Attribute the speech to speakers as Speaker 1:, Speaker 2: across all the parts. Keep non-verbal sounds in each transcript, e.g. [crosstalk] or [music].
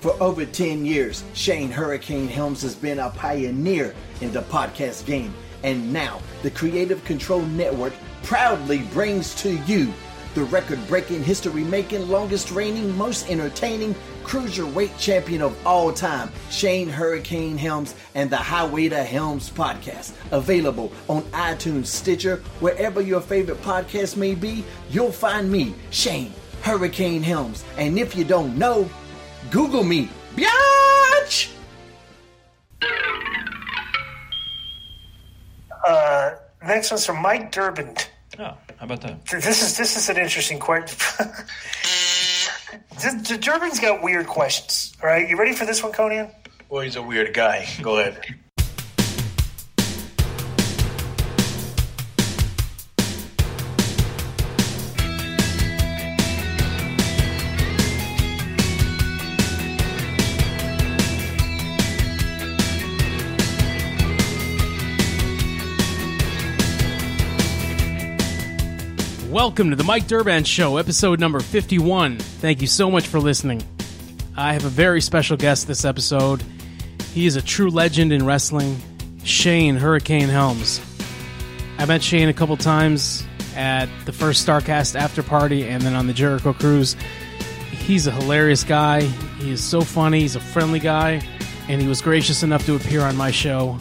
Speaker 1: For over 10 years, Shane Hurricane Helms has been a pioneer in the podcast game. And now, the Creative Control Network proudly brings to you the record breaking, history making, longest reigning, most entertaining cruiserweight champion of all time, Shane Hurricane Helms, and the Highway to Helms podcast. Available on iTunes, Stitcher, wherever your favorite podcast may be, you'll find me, Shane Hurricane Helms. And if you don't know, Google me, biatch!
Speaker 2: Uh, next one's from Mike Durband.
Speaker 3: Oh, how about that?
Speaker 2: This is this is an interesting question. [laughs] Durband's got weird questions. All right, you ready for this one, Konnan?
Speaker 3: Well, he's a weird guy. Go ahead. [laughs]
Speaker 4: Welcome to the Mike Durband Show, episode number 51. Thank you so much for listening. I have a very special guest this episode. He is a true legend in wrestling, Shane Hurricane Helms. I met Shane a couple times at the first Starrcast after party and then on the Jericho Cruise. He's a hilarious guy. He is so funny. He's a friendly guy, and he was gracious enough to appear on my show.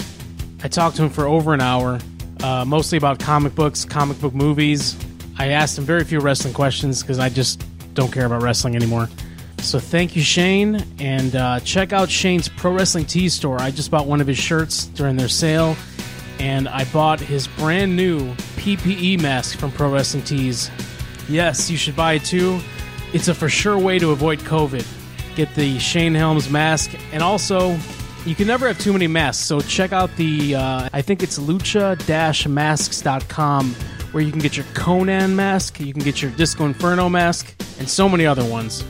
Speaker 4: I talked to him for over an hour, uh, mostly about comic books, comic book movies, I asked him very few wrestling questions because I just don't care about wrestling anymore. So thank you, Shane, and uh, check out Shane's Pro Wrestling Tees store. I just bought one of his shirts during their sale, and I bought his brand new PPE mask from Pro Wrestling Tees. Yes, you should buy it too. It's a for sure way to avoid COVID. Get the Shane Helms mask, and also you can never have too many masks. So check out the uh, I think it's lucha-masks.com where you can get your Konnan mask, you can get your Disco Inferno mask, and so many other ones.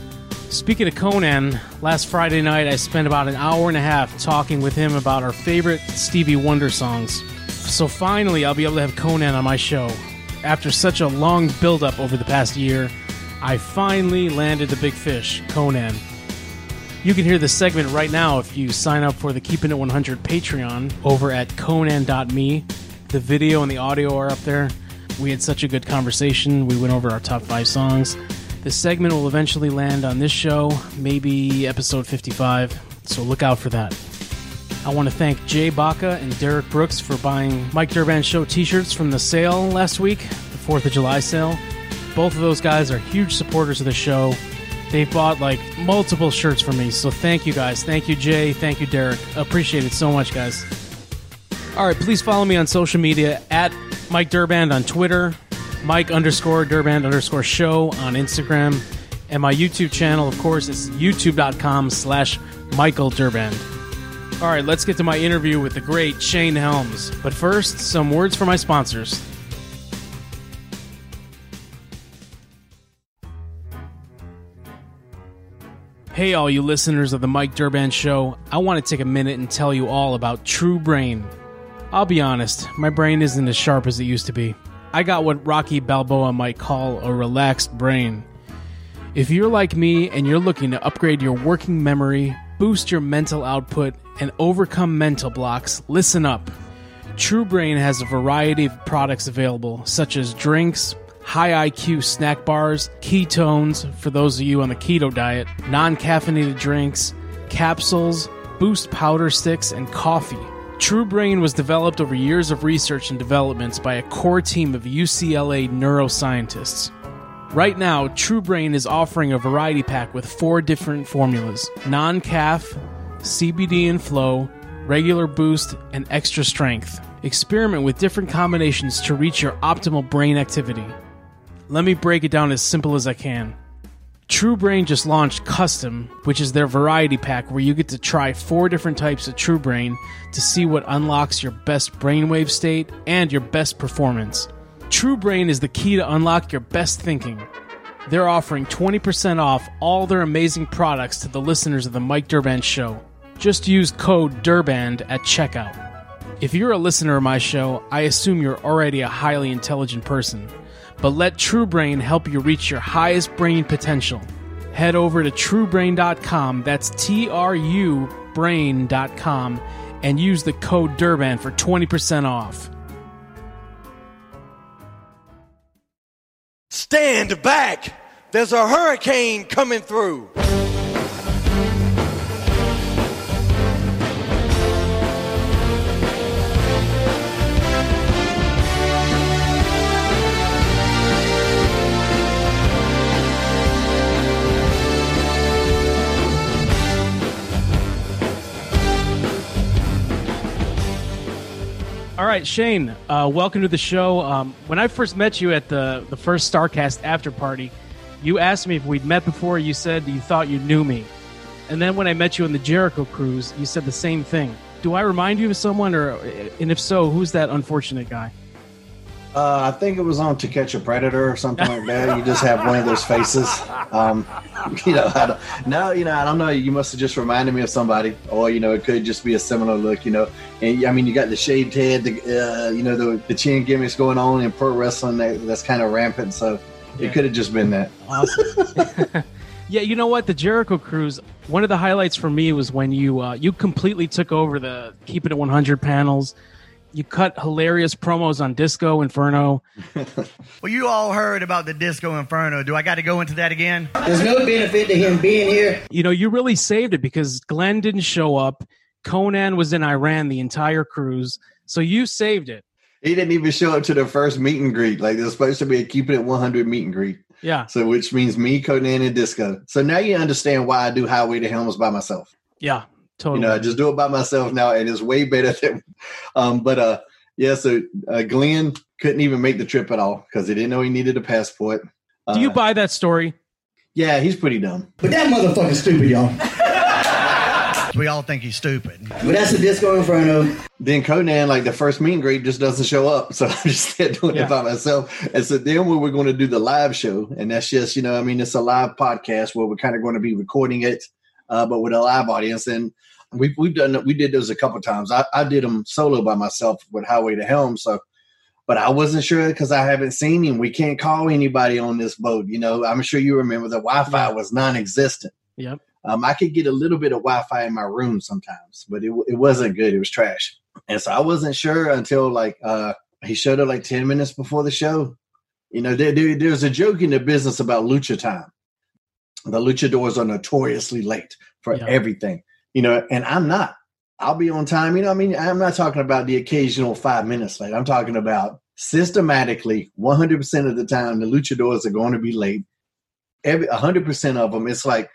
Speaker 4: Speaking of Konnan, last Friday night I spent about an hour and a half talking with him about our favorite Stevie Wonder songs. So finally, I'll be able to have Konnan on my show. After such a long build-up over the past year, I finally landed the big fish, Konnan. You can hear this segment right now if you sign up for the Keeping It 100 Patreon over at conan.me. The video and the audio are up there. We had such a good conversation. We went over our top five songs. This segment will eventually land on this show, maybe episode 55, so look out for that. I want to thank Jay Baca and Derek Brooks for buying Mike Durband Show t shirts from the sale last week, the 4th of July sale. Both of those guys are huge supporters of the show. They've bought like multiple shirts for me, so thank you guys. Thank you, Jay. Thank you, Derek. Appreciate it so much, guys. All right, please follow me on social media at Mike Durband on Twitter, Mike underscore Durband underscore show on Instagram, and my YouTube channel, of course, is youtube.com slash Michael Durband. All right, let's get to my interview with the great Shane Helms. But first, some words for my sponsors. Hey, all you listeners of the Mike Durband Show, I want to take a minute and tell you all about Tru Brain. I'll be honest, my brain isn't as sharp as it used to be. I got what Rocky Balboa might call a relaxed brain. If you're like me and you're looking to upgrade your working memory, boost your mental output, and overcome mental blocks, listen up. Tru Brain has a variety of products available, such as drinks, high IQ snack bars, ketones for those of you on the keto diet, non caffeinated drinks, capsules, boost powder sticks, and coffee. Tru Brain was developed over years of research and developments by a core team of UCLA neuroscientists. Right now, Tru Brain is offering a variety pack with four different formulas non calf, CBD and flow, regular boost, and extra strength. Experiment with different combinations to reach your optimal brain activity. Let me break it down as simple as I can. Tru Brain just launched Custom, which is their variety pack where you get to try four different types of Tru Brain to see what unlocks your best brainwave state and your best performance. Tru Brain is the key to unlock your best thinking. They're offering 20% off all their amazing products to the listeners of the Mike Durband Show. Just use code DURBAND at checkout. If you're a listener of my show, I assume you're already a highly intelligent person but let Tru Brain help you reach your highest brain potential. head over to trubrain.com. That's T R U brain.com and use the code Durband for 20% off.
Speaker 1: Stand back! There's a hurricane coming through!
Speaker 4: All right, Shane, uh, welcome to the show. Um, when I first met you at the, the first Starrcast after party, you asked me if we'd met before. You said you thought you knew me. And then when I met you on the Jericho cruise, you said the same thing. Do I remind you of someone, or and if so, who's that unfortunate guy?
Speaker 1: Uh, I think it was on To Catch a Predator or something like that. You just have one of those faces. Um, [laughs] you know, I don't, now you know I don't know. You must have just reminded me of somebody, or you know, it could just be a similar look. You know, and I mean, you got the shaved head, the uh, you know, the, the chin gimmicks going on in pro wrestling that, that's kind of rampant. So
Speaker 4: Yeah.
Speaker 1: it could have just been that.
Speaker 4: Awesome. [laughs] yeah, you know what? The Jericho cruise. One of the highlights for me was when you uh, you completely took over the Keep It at 100 panels. You cut hilarious promos on Disco Inferno. [laughs]
Speaker 5: Well, you all heard about the Disco Inferno. Do I got to go into that again?
Speaker 6: There's no benefit to him being here.
Speaker 4: You know, you really saved it because Glenn didn't show up. Konnan was in Iran the entire cruise, so you saved it.
Speaker 1: He didn't even show up to the first meet and greet. Like there's supposed to be a keeping it 100 meet and greet.
Speaker 4: Yeah,
Speaker 1: So which means me, Konnan, and Disco. So now you understand why I do Highway to Helms by myself.
Speaker 4: yeah,
Speaker 1: You know, I just do it by myself now, and it's way better [laughs] than. Um, but uh, yeah. So uh, Glenn couldn't even make the trip at all because he didn't know he needed a passport. Uh,
Speaker 4: Do you buy that story?
Speaker 1: yeah, he's pretty dumb.
Speaker 6: But that motherfucker's stupid, y'all. [laughs]
Speaker 5: We all think he's stupid.
Speaker 6: But that's the Disco Inferno.
Speaker 1: Then Konnan, like the first meet and greet, just doesn't show up. [laughs] So I'm just there doing
Speaker 4: Yeah.
Speaker 1: it by myself. And so then we were going to do the live show, and that's just you know, I mean, it's a live podcast where we're kind of going to be recording it, uh, but with a live audience. And we've we've done we did those a couple times. I, I did them solo by myself with Highway to Helm. So, but I wasn't sure because I haven't seen him. We can't call anybody on this boat. You know, I'm sure you remember the Wi-Fi was non-existent.
Speaker 4: Yep.
Speaker 1: Um, I could get a little bit of Wi-Fi in my room sometimes, but it it wasn't good. It was trash, and so I wasn't sure until like uh, he showed up like ten minutes before the show. You know, there, there, there's a joke in the business about lucha time. The luchadors are notoriously late for
Speaker 4: Yeah.
Speaker 1: everything. You know, and I'm not. I'll be on time. You know, I mean, I'm not talking about the occasional five minutes late. I'm talking about systematically, 100% of the time, the luchadors are going to be late. Every 100% of them. It's like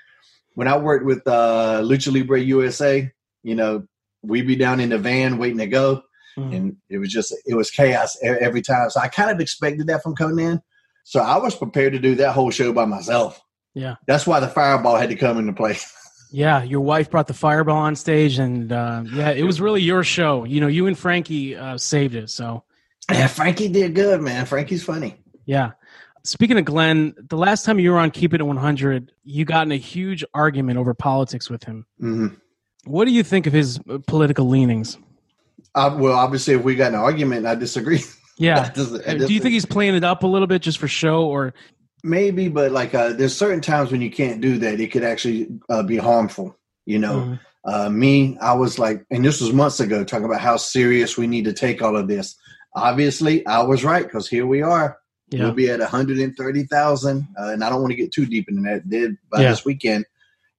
Speaker 1: when I worked with uh, Lucha Libre USA, you know, we'd be down in the van waiting to go,
Speaker 4: Mhm.
Speaker 1: and it was just it was chaos every time. So I kind of expected that from Konnan. So I was prepared to do that whole show by myself.
Speaker 4: Yeah.
Speaker 1: That's why the fireball had to come into play. [laughs]
Speaker 4: Yeah, your wife brought the fireball on stage, and uh, yeah, it was really your show. You know, you and Frankie uh, saved it. So
Speaker 1: Yeah, Frankie did good, man. Frankie's funny.
Speaker 4: yeah. Speaking of Glenn, the last time you were on Keep It at 100, you got in a huge argument over politics with him.
Speaker 1: hmm
Speaker 4: What do you think of his uh, political leanings?
Speaker 1: Uh, well, obviously, if we got an argument, I disagree. [laughs]
Speaker 4: Yeah.
Speaker 1: I dis- I
Speaker 4: do you think he's playing it up a little bit just for show, or
Speaker 1: maybe? But like, uh, there's certain times when you can't do that. It could actually uh, be harmful. You know,
Speaker 4: Mhm.
Speaker 1: uh, me, I was like, and this was months ago, talking about how serious we need to take all of this. Obviously, I was right because here we are.
Speaker 4: yeah,
Speaker 1: We'll be at 130,000, uh, and I don't want to get too deep into that. Did by
Speaker 4: Yeah.
Speaker 1: this weekend,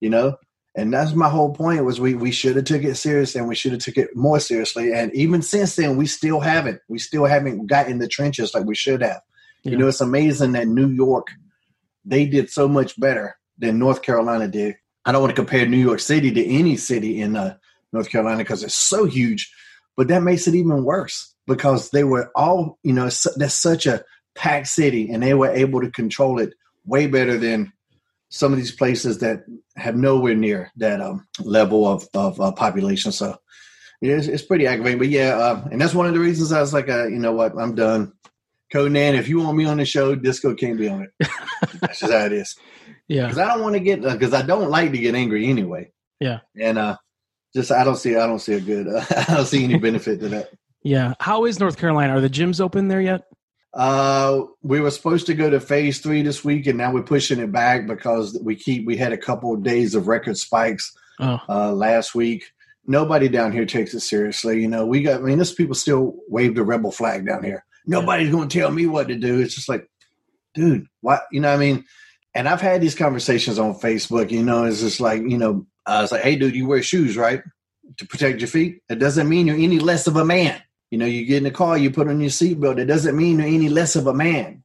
Speaker 1: you know, and that's my whole point was we we should have took it serious and we should have took it more seriously. And even since then, we still haven't. We still haven't got in the trenches like we should have.
Speaker 4: Yeah.
Speaker 1: You know, it's amazing that New York they did so much better than North Carolina did. I don't want to compare New York City to any city in uh, North Carolina because it's so huge, but that makes it even worse because they were all, you know, su- that's such a packed city and they were able to control it way better than some of these places that have nowhere near that um, level of, of uh, population. So, yeah, it's, it's pretty aggravating. But yeah, uh, and that's one of the reasons I was like, uh, you know what, I'm done. Konnan, if you want me on the show, Disco can't be on it. [laughs] that's just how it is
Speaker 4: yeah,
Speaker 1: because I don't want to get because I don't like to get angry anyway.
Speaker 4: Yeah.
Speaker 1: and uh, just I don't see I don't see a good uh, [laughs] I don't see any benefit to that.
Speaker 4: yeah. How is North Carolina? Are the gyms open there yet?
Speaker 1: Uh, we were supposed to go to phase three this week, and now we're pushing it back because we keep we had a couple of days of record spikes
Speaker 4: Oh,
Speaker 1: uh, last week. Nobody down here takes it seriously. You know, we got. I mean, this people still wave the rebel flag down here. Nobody's going to tell me what to do. It's just like, dude, what? You know, what I mean. And I've had these conversations on Facebook. You know, it's just like, you know, I was like, hey, dude, you wear shoes, right, to protect your feet. It doesn't mean you're any less of a man. You know, you get in the car, you put on your seatbelt. It doesn't mean you're any less of a man.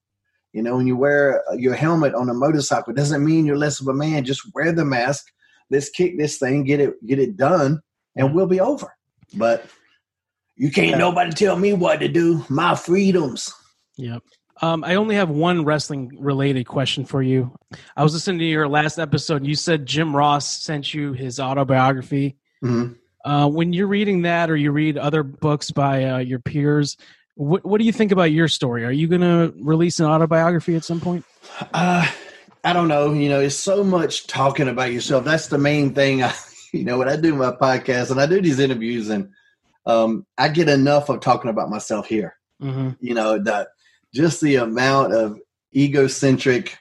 Speaker 1: You know, when you wear uh, your helmet on a motorcycle, it doesn't mean you're less of a man. Just wear the mask. Let's kick this thing, get it, get it done, and we'll be over. But you can't nobody tell me what to do. My freedoms.
Speaker 4: Yep. Um, I only have one wrestling related question for you. I was listening to your last episode. And you said Jim Ross sent you his autobiography.
Speaker 1: Mhm.
Speaker 4: Uh, when you're reading that, or you read other books by uh, your peers, what what do you think about your story? Are you going to release an autobiography at some point?
Speaker 1: Uh, I don't know. You know, it's so much talking about yourself. That's the main thing. I, [laughs] you know, when I do my podcast and I do these interviews, and um, I get enough of talking about myself here.
Speaker 4: Mm-hmm.
Speaker 1: You know, that just the amount of egocentric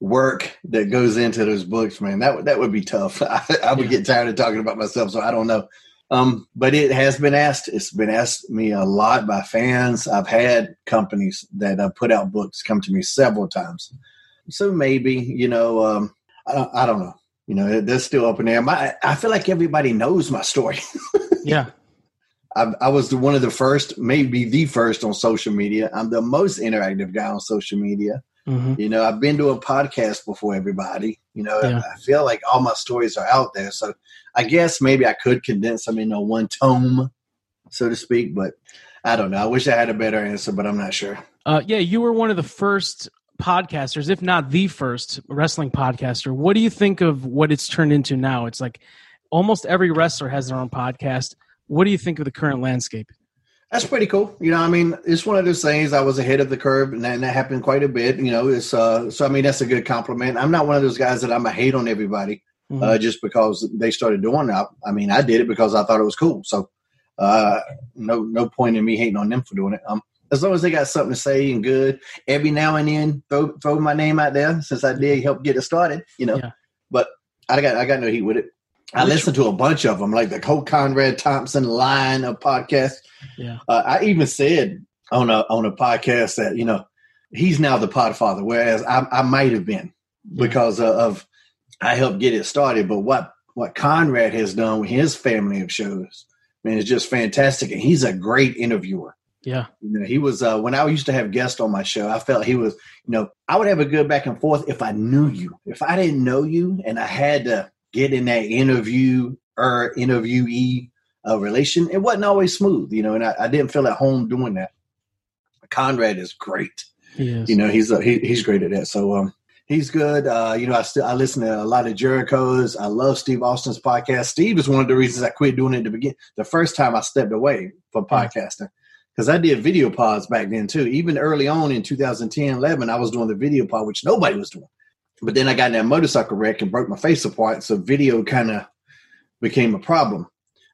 Speaker 1: work that goes into those books, man. That would that would be tough. [laughs] I, I would
Speaker 4: Yeah.
Speaker 1: get tired of talking about myself, so I don't know. Um, but it has been asked. It's been asked me a lot by fans. I've had companies that uh, put out books come to me several times. So maybe you know, um, I, don't, I don't know. You know, they're still up in there. My, I feel like everybody knows my story. [laughs]
Speaker 4: Yeah.
Speaker 1: I, I was the, one of the first, maybe the first on social media. I'm the most interactive guy on social media.
Speaker 4: hmm
Speaker 1: You know, I've been doing podcasts before everybody. You know,
Speaker 4: Yeah.
Speaker 1: I feel like all my stories are out there. So I guess maybe I could condense them into one tome, so to speak. But I don't know. I wish I had a better answer, but I'm not sure.
Speaker 4: Uh, yeah, you were one of the first podcasters, if not the first wrestling podcaster. What do you think of what it's turned into now? It's like almost every wrestler has their own podcast. What do you think of the current landscape?
Speaker 1: That's pretty cool. You know, I mean, it's one of those things. I was ahead of the curve, and that, and that happened quite a bit. You know, it's uh, so I mean, that's a good compliment. I'm not one of those guys that I'm a hate on everybody
Speaker 4: Mhm.
Speaker 1: uh, just because they started doing it. I mean, I did it because I thought it was cool. So, uh, no, no point in me hating on them for doing it. Um, as long as they got something to say and good, every now and then throw throw my name out there since I did help get it started. You know,
Speaker 4: Yeah.
Speaker 1: but I got I got no heat with it. I
Speaker 4: Which-
Speaker 1: listened to a bunch of them, like the whole Conrad Thompson line of podcasts.
Speaker 4: yeah.
Speaker 1: Uh, I even said on a on a podcast that you know he's now the podfather, whereas I, I might have been because of, of I helped get it started. But what what Conrad has done with his family of shows, man, is just fantastic, and he's a great interviewer.
Speaker 4: Yeah.
Speaker 1: You know, he was uh, when I used to have guests on my show. I felt he was, you know, I would have a good back and forth if I knew you. If I didn't know you, and I had to get in that interview or interviewee uh, relation, it wasn't always smooth, you know, and I, I didn't feel at home doing that. Conrad is great,
Speaker 4: is.
Speaker 1: you know, he's uh, he, he's great at that. So um, he's good. Uh, you know, I still I listen to a lot of Jericho's. I love Steve Austin's podcast. Steve is one of the reasons I quit doing it to begin. The first time I stepped away from podcasting because I did video pods back then too. Even early on in 2010, 11, I was doing the video pod, which nobody was doing. But then I got in that motorcycle wreck and broke my face apart, so video kind of became a problem.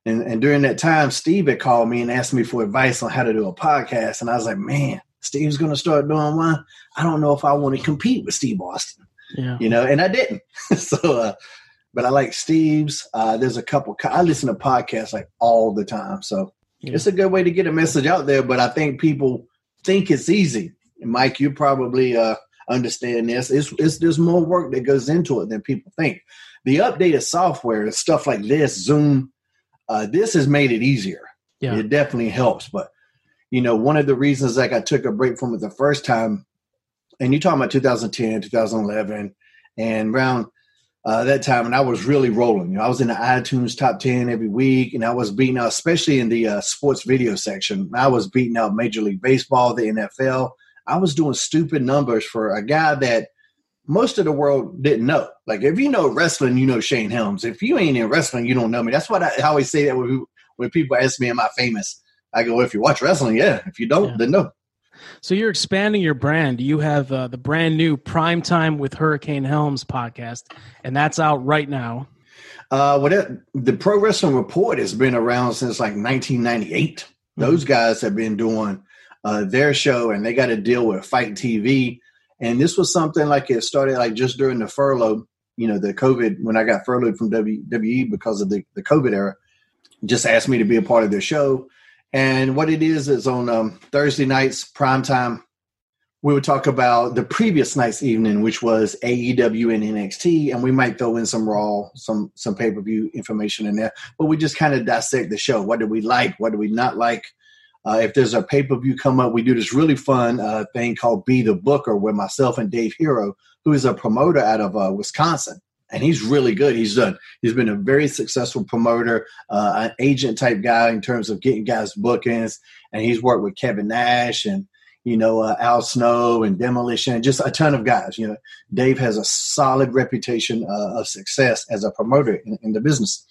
Speaker 1: And, and during that time, Steve had called me and asked me for advice on how to do a podcast, and I was like, man. Steve's going to start doing one. I don't know if I want to compete with Steve Austin
Speaker 4: yeah.
Speaker 1: you know, and I didn't. [laughs] so, uh, but I like Steve's. Uh, there's a couple. I listen to podcasts like all the time, so
Speaker 4: Yeah.
Speaker 1: it's a good way to get a message out there. But I think people think it's easy. And Mike, you probably uh, understand this. It's, it's there's more work that goes into it than people think. The updated software and stuff like this, Zoom, uh, this has made it easier.
Speaker 4: Yeah.
Speaker 1: It definitely helps. But you know, one of the reasons like I took a break from it the first time, and you're talking about 2010, 2011, and around uh, that time, and I was really rolling. You know, I was in the iTunes top 10 every week, and I was beating out, especially in the uh, sports video section. I was beating out Major League Baseball, the NFL. I was doing stupid numbers for a guy that most of the world didn't know. Like, if you know wrestling, you know Shane Helms. If you ain't in wrestling, you don't know me. That's what I, I always say that when, people- when people ask me, Am I famous? I go, If you watch wrestling, yeah. If you don't,
Speaker 4: Yeah.
Speaker 1: then no.
Speaker 4: So you're expanding your brand. You have uh, the brand new Prime Time with Hurricane Helms podcast, and that's out right now.
Speaker 1: Uh, what the Pro Wrestling Report has been around since like 1998. Those guys have been doing uh, their show, and they got to deal with FITE TV. And this was something like it started like just during the furlough, you know, the COVID when I got furloughed from WWE because of the, the COVID era. Just asked me to be a part of their show. And what it is is on um, Thursday nights, prime time, we would talk about the previous night's evening, which was AEW and NXT, and we might throw in some Raw, some some pay per view information in there. But we just kind of dissect the show. What do we like? What do we not like? Uh, if there's a pay per view come up, we do this really fun uh, thing called Be the Booker with myself and Dave Herro, who is a promoter out of uh, Wisconsin, and he's really good. He's done. He's been a very successful promoter, uh, an agent type guy in terms of getting guys bookings, and he's worked with Kevin Nash and you know, uh, Al Snow and Demolition, just a ton of guys. You know, Dave has a solid reputation uh, of success as a promoter in, in the business.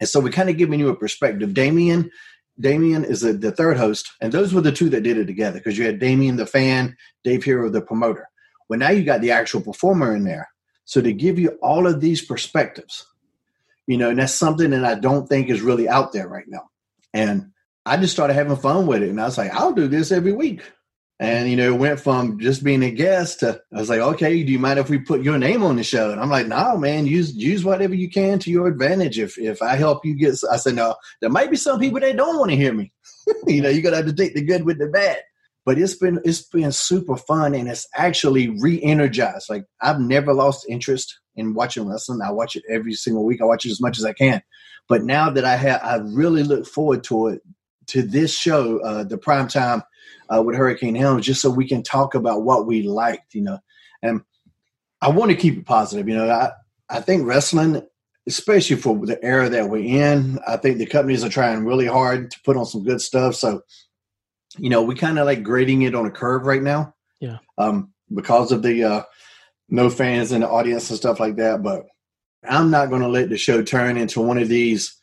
Speaker 1: And so we're kind of giving you a perspective. Damien, Damien is a, the third host, and those were the two that did it together because you had Damien the fan, Dave Herro the promoter. Well, now you got the actual performer in there. So to give you all of these perspectives, you know, and that's something that I don't think is really out there right now. And I just started having fun with it, and I was like, I'll do this every week. And you know, it went from just being a guest to I was like, okay, do you mind if we put your name on the show? And I'm like, no, man, use use whatever you can to your advantage. If if I help you get, I said, no, there might be some people that don't want to hear me. [laughs] you know, you gotta have to take the good with the bad. But it's been it's been super fun and it's actually re-energized. Like I've never lost interest in watching wrestling. I watch it every single week. I watch it as much as I can. But now that I have, I really look forward to it to this show, uh, the prime time uh, with Hurricane Helms, just so we can talk about what we liked, you know. And I want to keep it positive, you know. I I think wrestling, especially for the era that we're in, I think the companies are trying really hard to put on some good stuff. So, you know, we kind of like grading it on a curve right now.
Speaker 4: Yeah.
Speaker 1: Um, because of the uh, no fans in the audience and stuff like that, but I'm not going to let the show turn into one of these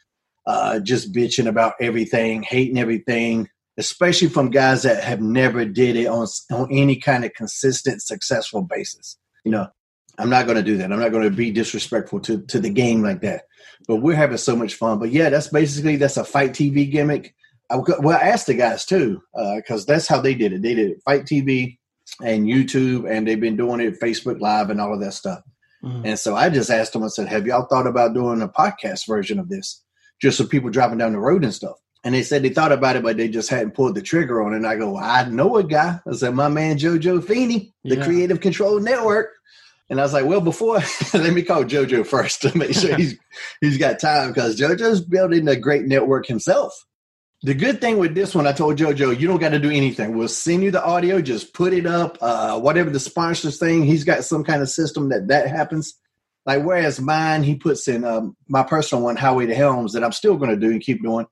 Speaker 1: uh, just bitching about everything, hating everything, especially from guys that have never did it on on any kind of consistent, successful basis. You know, I'm not going to do that. I'm not going to be disrespectful to to the game like that. But we're having so much fun. But yeah, that's basically that's a FITE TV gimmick. I, well, I asked the guys too because uh, that's how they did it. They did it FITE TV and YouTube, and they've been doing it Facebook Live and all of that stuff. Mm-hmm. And so I just asked them. I said, "Have y'all thought about doing a podcast version of this, just so people driving down the road and stuff?" And they said they thought about it, but they just hadn't pulled the trigger on it. And I go, I know a guy. I said, my man JoJo Feeney, the yeah. Creative Control Network. And I was like, well, before [laughs] let me call JoJo first to make sure [laughs] he's he's got time because JoJo's building a great network himself. The good thing with this one, I told JoJo, you don't got to do anything. We'll send you the audio, just put it up. Uh, whatever the sponsors thing, he's got some kind of system that that happens. Like whereas mine, he puts in um, my personal one, Highway to Helms, that I'm still going to do and keep doing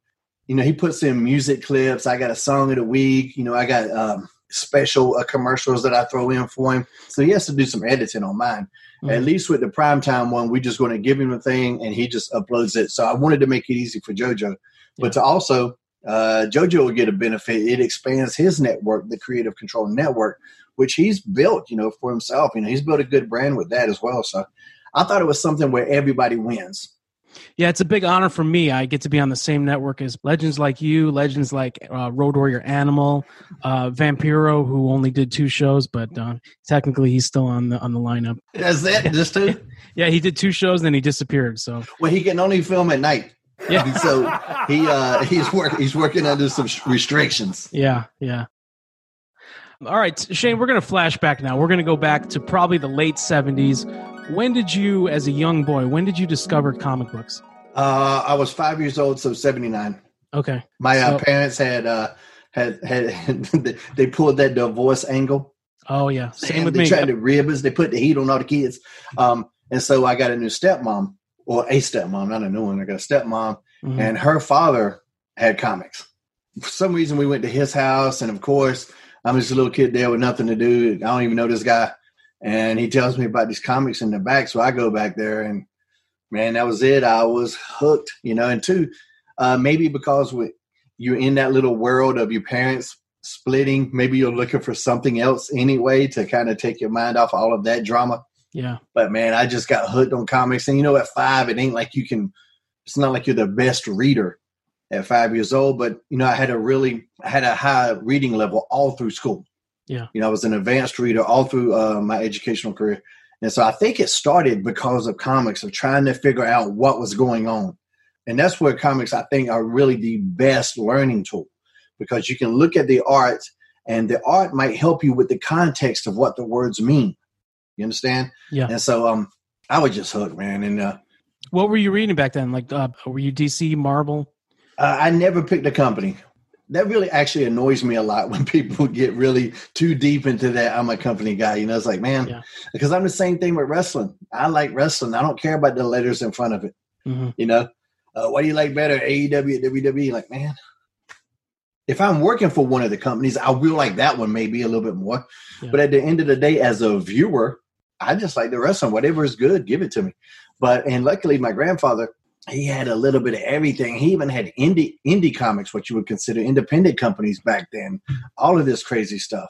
Speaker 1: you know, he puts in music clips. I got a song of the week. You know, I got um, special uh, commercials that I throw in for him. So he has to do some editing on mine. Mm-hmm. At least with the primetime one, we're just going to give him a thing and he just uploads it. So I wanted to make it easy for JoJo, but yeah. to also uh, JoJo will get a benefit. It expands his network, the Creative Control Network, which he's built, you know, for himself. You know, he's built a good brand with that as well. So I thought it was something where everybody wins.
Speaker 4: Yeah, it's a big honor for me. I get to be on the same network as legends like you, legends like uh, Road Warrior Animal, uh, Vampiro, who only did two shows, but uh, technically he's still on the on the lineup.
Speaker 1: That's it, [laughs] just two.
Speaker 4: yeah, he did two shows, and then he disappeared. So
Speaker 1: well, he can only film at night. Yeah, [laughs] so he uh, he's work he's working under some restrictions.
Speaker 4: Yeah, yeah. All right, Shane, we're going to flash back now. We're going to go back to probably the late 70s when did you, as a young boy, when did you discover comic books?
Speaker 1: Uh, I was five years old, so seventy nine.
Speaker 4: Okay.
Speaker 1: My uh, parents had uh, had had [laughs] they pulled that divorce angle.
Speaker 4: Oh yeah,
Speaker 1: same and with they me. Tried to rib us. They put the heat on all the kids. Um, and so I got a new stepmom, or a stepmom, not a new one. I got a stepmom, mm-hmm. and her father had comics. For some reason, we went to his house, and of course, I'm just a little kid there with nothing to do. I don't even know this guy and he tells me about these comics in the back. So I go back there, and man, that was it. I was hooked, you know. And two, uh, maybe because we, you're in that little world of your parents splitting, maybe you're looking for something else anyway to kind of take your mind off all of that drama.
Speaker 4: Yeah.
Speaker 1: But man, I just got hooked on comics, and you know, at five, it ain't like you can. It's not like you're the best reader at five years old, but you know, I had a really I had a high reading level all through school.
Speaker 4: Yeah.
Speaker 1: You know, I was an advanced reader all through uh, my educational career. And so I think it started because of comics, of trying to figure out what was going on. And that's where comics, I think, are really the best learning tool because you can look at the art and the art might help you with the context of what the words mean. You understand?
Speaker 4: Yeah.
Speaker 1: And so um, I was just hooked, man. And uh,
Speaker 4: What were you reading back then? Like, uh, were you DC Marvel?
Speaker 1: Uh, I never picked a company. That really actually annoys me a lot when [laughs] people get really too deep into that. I'm a company guy. You know, it's like, man,
Speaker 4: Yeah.
Speaker 1: because I'm the same thing with wrestling. I like wrestling. I don't care about the letters in front of it.
Speaker 4: hmm
Speaker 1: You know, uh, what do you like better, AEW, WWE? Like, man, if I'm working for one of the companies, I will like that one maybe a little bit more.
Speaker 4: Yeah.
Speaker 1: But at the end of the day, as a viewer, I just like the wrestling. Whatever is good, give it to me. But and luckily, my grandfather he had a little bit of everything. He even had indie indie comics, what you would consider independent companies back then. All of this crazy stuff.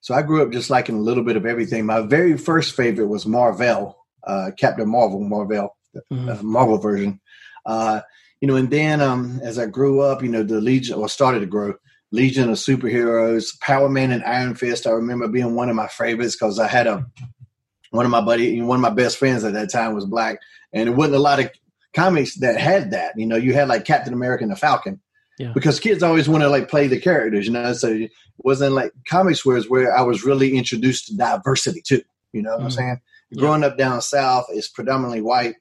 Speaker 1: So I grew up just liking a little bit of everything. My very first favorite was Marvel, uh, Captain Marvel, Marvel,
Speaker 4: Mhm.
Speaker 1: uh, Marvel version. Uh, you know, and then um, as I grew up, you know, the Legion or started to grow, Legion of Superheroes, Power Man, and Iron Fist. I remember being one of my favorites because I had a one of my buddy, one of my best friends at that time was black, and it wasn't a lot of comics that had that. You know, you had like Captain America and the Falcon.
Speaker 4: Yeah.
Speaker 1: Because kids always want to like play the characters, you know. So it wasn't like comics was where I was really introduced to diversity too. You know what I'm
Speaker 4: Mhm.
Speaker 1: saying?
Speaker 4: Yeah.
Speaker 1: Growing up down south, it's predominantly white,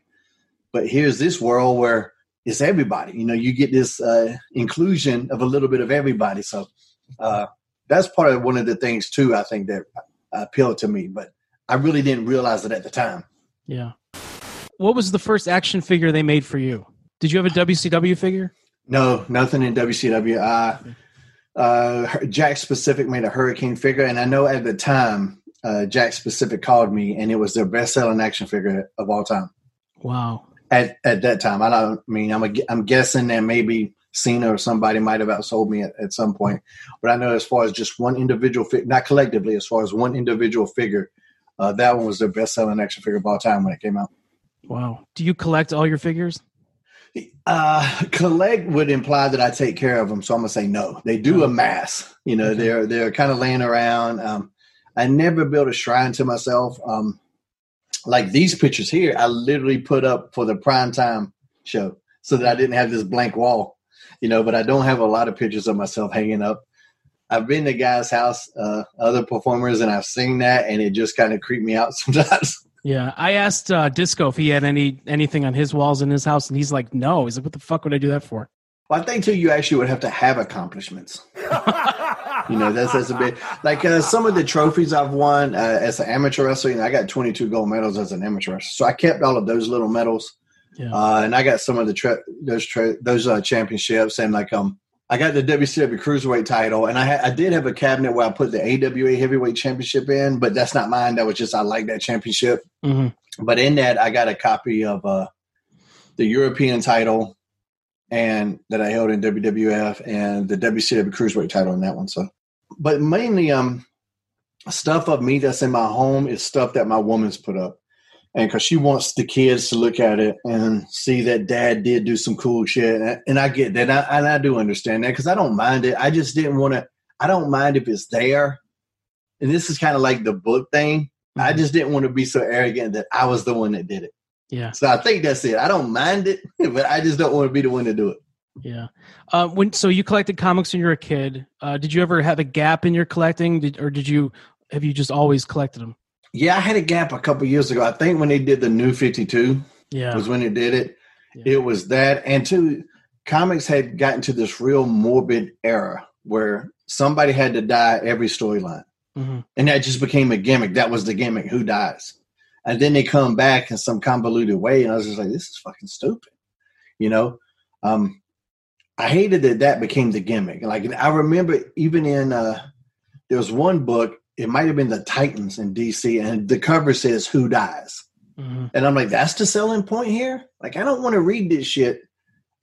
Speaker 1: but here's this world where it's everybody. You know, you get this uh, inclusion of a little bit of everybody. So uh, that's part of one of the things too. I think that appealed to me, but I really didn't realize it at the time.
Speaker 4: Yeah. What was the first action figure they made for you? Did you have a WCW figure?
Speaker 1: No, nothing in WCW. Uh, uh, Jakks Pacific made a Hurricane figure, and I know at the time uh, Jakks Pacific called me, and it was their best-selling action figure of all time.
Speaker 4: Wow.
Speaker 1: At at that time, I don't I mean I'm a, I'm guessing that maybe Cena or somebody might have outsold me at, at some point, but I know as far as just one individual figure, not collectively, as far as one individual figure, uh, that one was their best-selling action figure of all time when it came out.
Speaker 4: Wow. Do you collect all your figures?
Speaker 1: Uh, collect would imply that I take care of them, so I'm gonna say no. They do amass. You know,
Speaker 4: Okay.
Speaker 1: they're they're kind of laying around. Um, I never built a shrine to myself. Um, like these pictures here, I literally put up for the prime time show, so that I didn't have this blank wall. You know, but I don't have a lot of pictures of myself hanging up. I've been to guys' house, uh, other performers, and I've seen that, and it just kind of creeped me out [laughs] sometimes.
Speaker 4: Yeah. I asked uh, Disco if he had any anything on his walls in his house, and he's like, no. He's like, what the fuck would I do that for?
Speaker 1: Well, I think too, you actually would have to have accomplishments. [laughs] you know, that's that's a bit like uh, some of the trophies I've won uh, as an amateur wrestler. You know, I got 22 gold medals as an amateur wrestler, so I kept all of those little medals.
Speaker 4: Yeah.
Speaker 1: Uh, and I got some of the tra- those tra- those uh, championships, and like um, I got the WCW cruiserweight title, and I ha- I did have a cabinet where I put the AWA heavyweight championship in, but that's not mine. That was just I like that championship.
Speaker 4: hmm
Speaker 1: But in that, I got a copy of uh, the European title, and that I held in WWF, and the WCW Cruiserweight title in that one. So, but mainly, um, stuff of me that's in my home is stuff that my woman's put up, and because she wants the kids to look at it and see that dad did do some cool shit, and I, and I get that, and I, and I do understand that because I don't mind it. I just didn't want to. I don't mind if it's there, and this is kind of like the book thing. I just didn't want to be so arrogant that I was the one that did it.
Speaker 4: Yeah.
Speaker 1: So I think that's it. I don't mind it, [laughs] but I just don't want to be the one to do it.
Speaker 4: Yeah. Uh, when so you collected comics when you were a kid. Uh, did you ever have a gap in your collecting, did, or did you have you just always collected them?
Speaker 1: Yeah, I had a gap a couple years ago. I think when they did the new 52
Speaker 4: Yeah.
Speaker 1: was when they did it.
Speaker 4: Yeah.
Speaker 1: It was that. And two, comics had gotten to this real morbid era where somebody had to die every storyline.
Speaker 4: hmm
Speaker 1: And that just became a gimmick. That was the gimmick. Who dies? And then they come back in some convoluted way. And I was just like, this is fucking stupid. You know? Um, I hated that that became the gimmick. Like I remember even in uh there was one book, it might have been the Titans in DC, and the cover says who dies.
Speaker 4: hmm
Speaker 1: And I'm like, that's the selling point here? Like I don't want to read this shit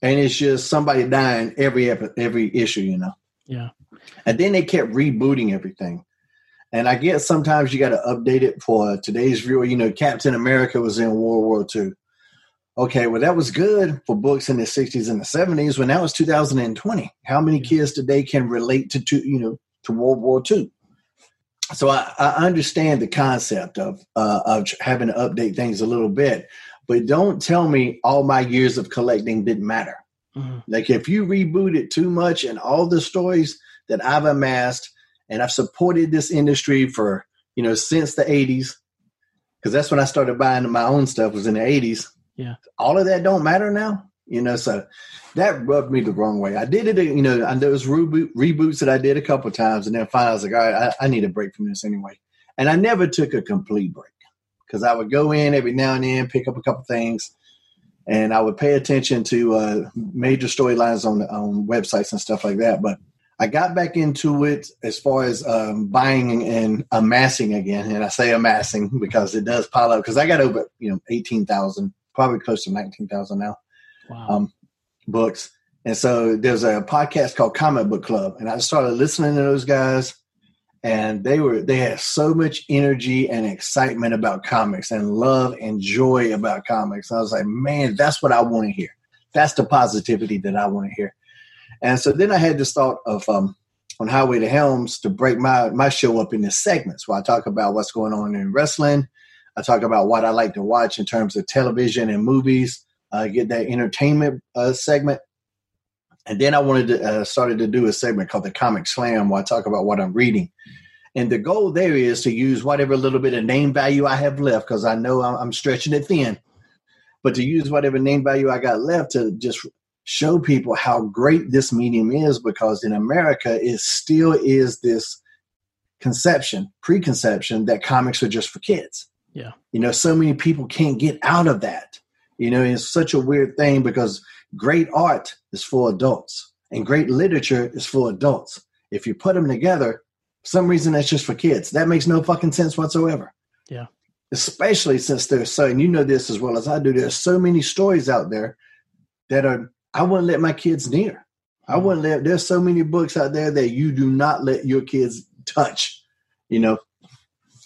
Speaker 1: and it's just somebody dying every every issue, you know.
Speaker 4: Yeah.
Speaker 1: And then they kept rebooting everything. And I guess sometimes you got to update it for today's viewer. You know, Captain America was in World War II. Okay, well, that was good for books in the 60s and the 70s. When now it's 2020, how many kids today can relate to, to you know to World War II? So I, I understand the concept of uh, of having to update things a little bit, but don't tell me all my years of collecting didn't matter.
Speaker 4: Mhm.
Speaker 1: Like if you reboot it too much and all the stories that I've amassed and I've supported this industry for, you know, since the 80s, because that's when I started buying my own stuff was in the 80s.
Speaker 4: Yeah.
Speaker 1: All of that don't matter now, you know, so that rubbed me the wrong way. I did it, you know, and was reboot, reboots that I did a couple times and then finally I was like, all right, I, I need a break from this anyway. And I never took a complete break because I would go in every now and then, pick up a couple things, and I would pay attention to uh, major storylines on on websites and stuff like that. But I got back into it as far as um, buying and amassing again, and I say amassing because it does pile up. Because I got over you know eighteen thousand, probably close to nineteen thousand now
Speaker 4: Wow.
Speaker 1: um, books. And so there's a podcast called Comic Book Club, and I started listening to those guys, and they were they had so much energy and excitement about comics and love and joy about comics. I was like, man, that's what I want to hear. That's the positivity that I want to hear. And so then I had this thought of um, on Highway to Helms to break my my show up into segments where I talk about what's going on in wrestling. I talk about what I like to watch in terms of television and movies. Uh, get that entertainment uh, segment, and then I wanted to uh, started to do a segment called the Comic Slam where I talk about what I'm reading. And the goal there is to use whatever little bit of name value I have left because I know I'm, I'm stretching it thin, but to use whatever name value I got left to just show people how great this medium is because in America it still is this conception, preconception that comics are just for kids.
Speaker 4: Yeah.
Speaker 1: You know, so many people can't get out of that. You know, it's such a weird thing because great art is for adults and great literature is for adults. If you put them together, for some reason that's just for kids. That makes no fucking sense whatsoever.
Speaker 4: Yeah.
Speaker 1: Especially since there's so, and you know this as well as I do, there's so many stories out there that are, I wouldn't let my kids near. I wouldn't let, there's so many books out there that you do not let your kids touch, you know?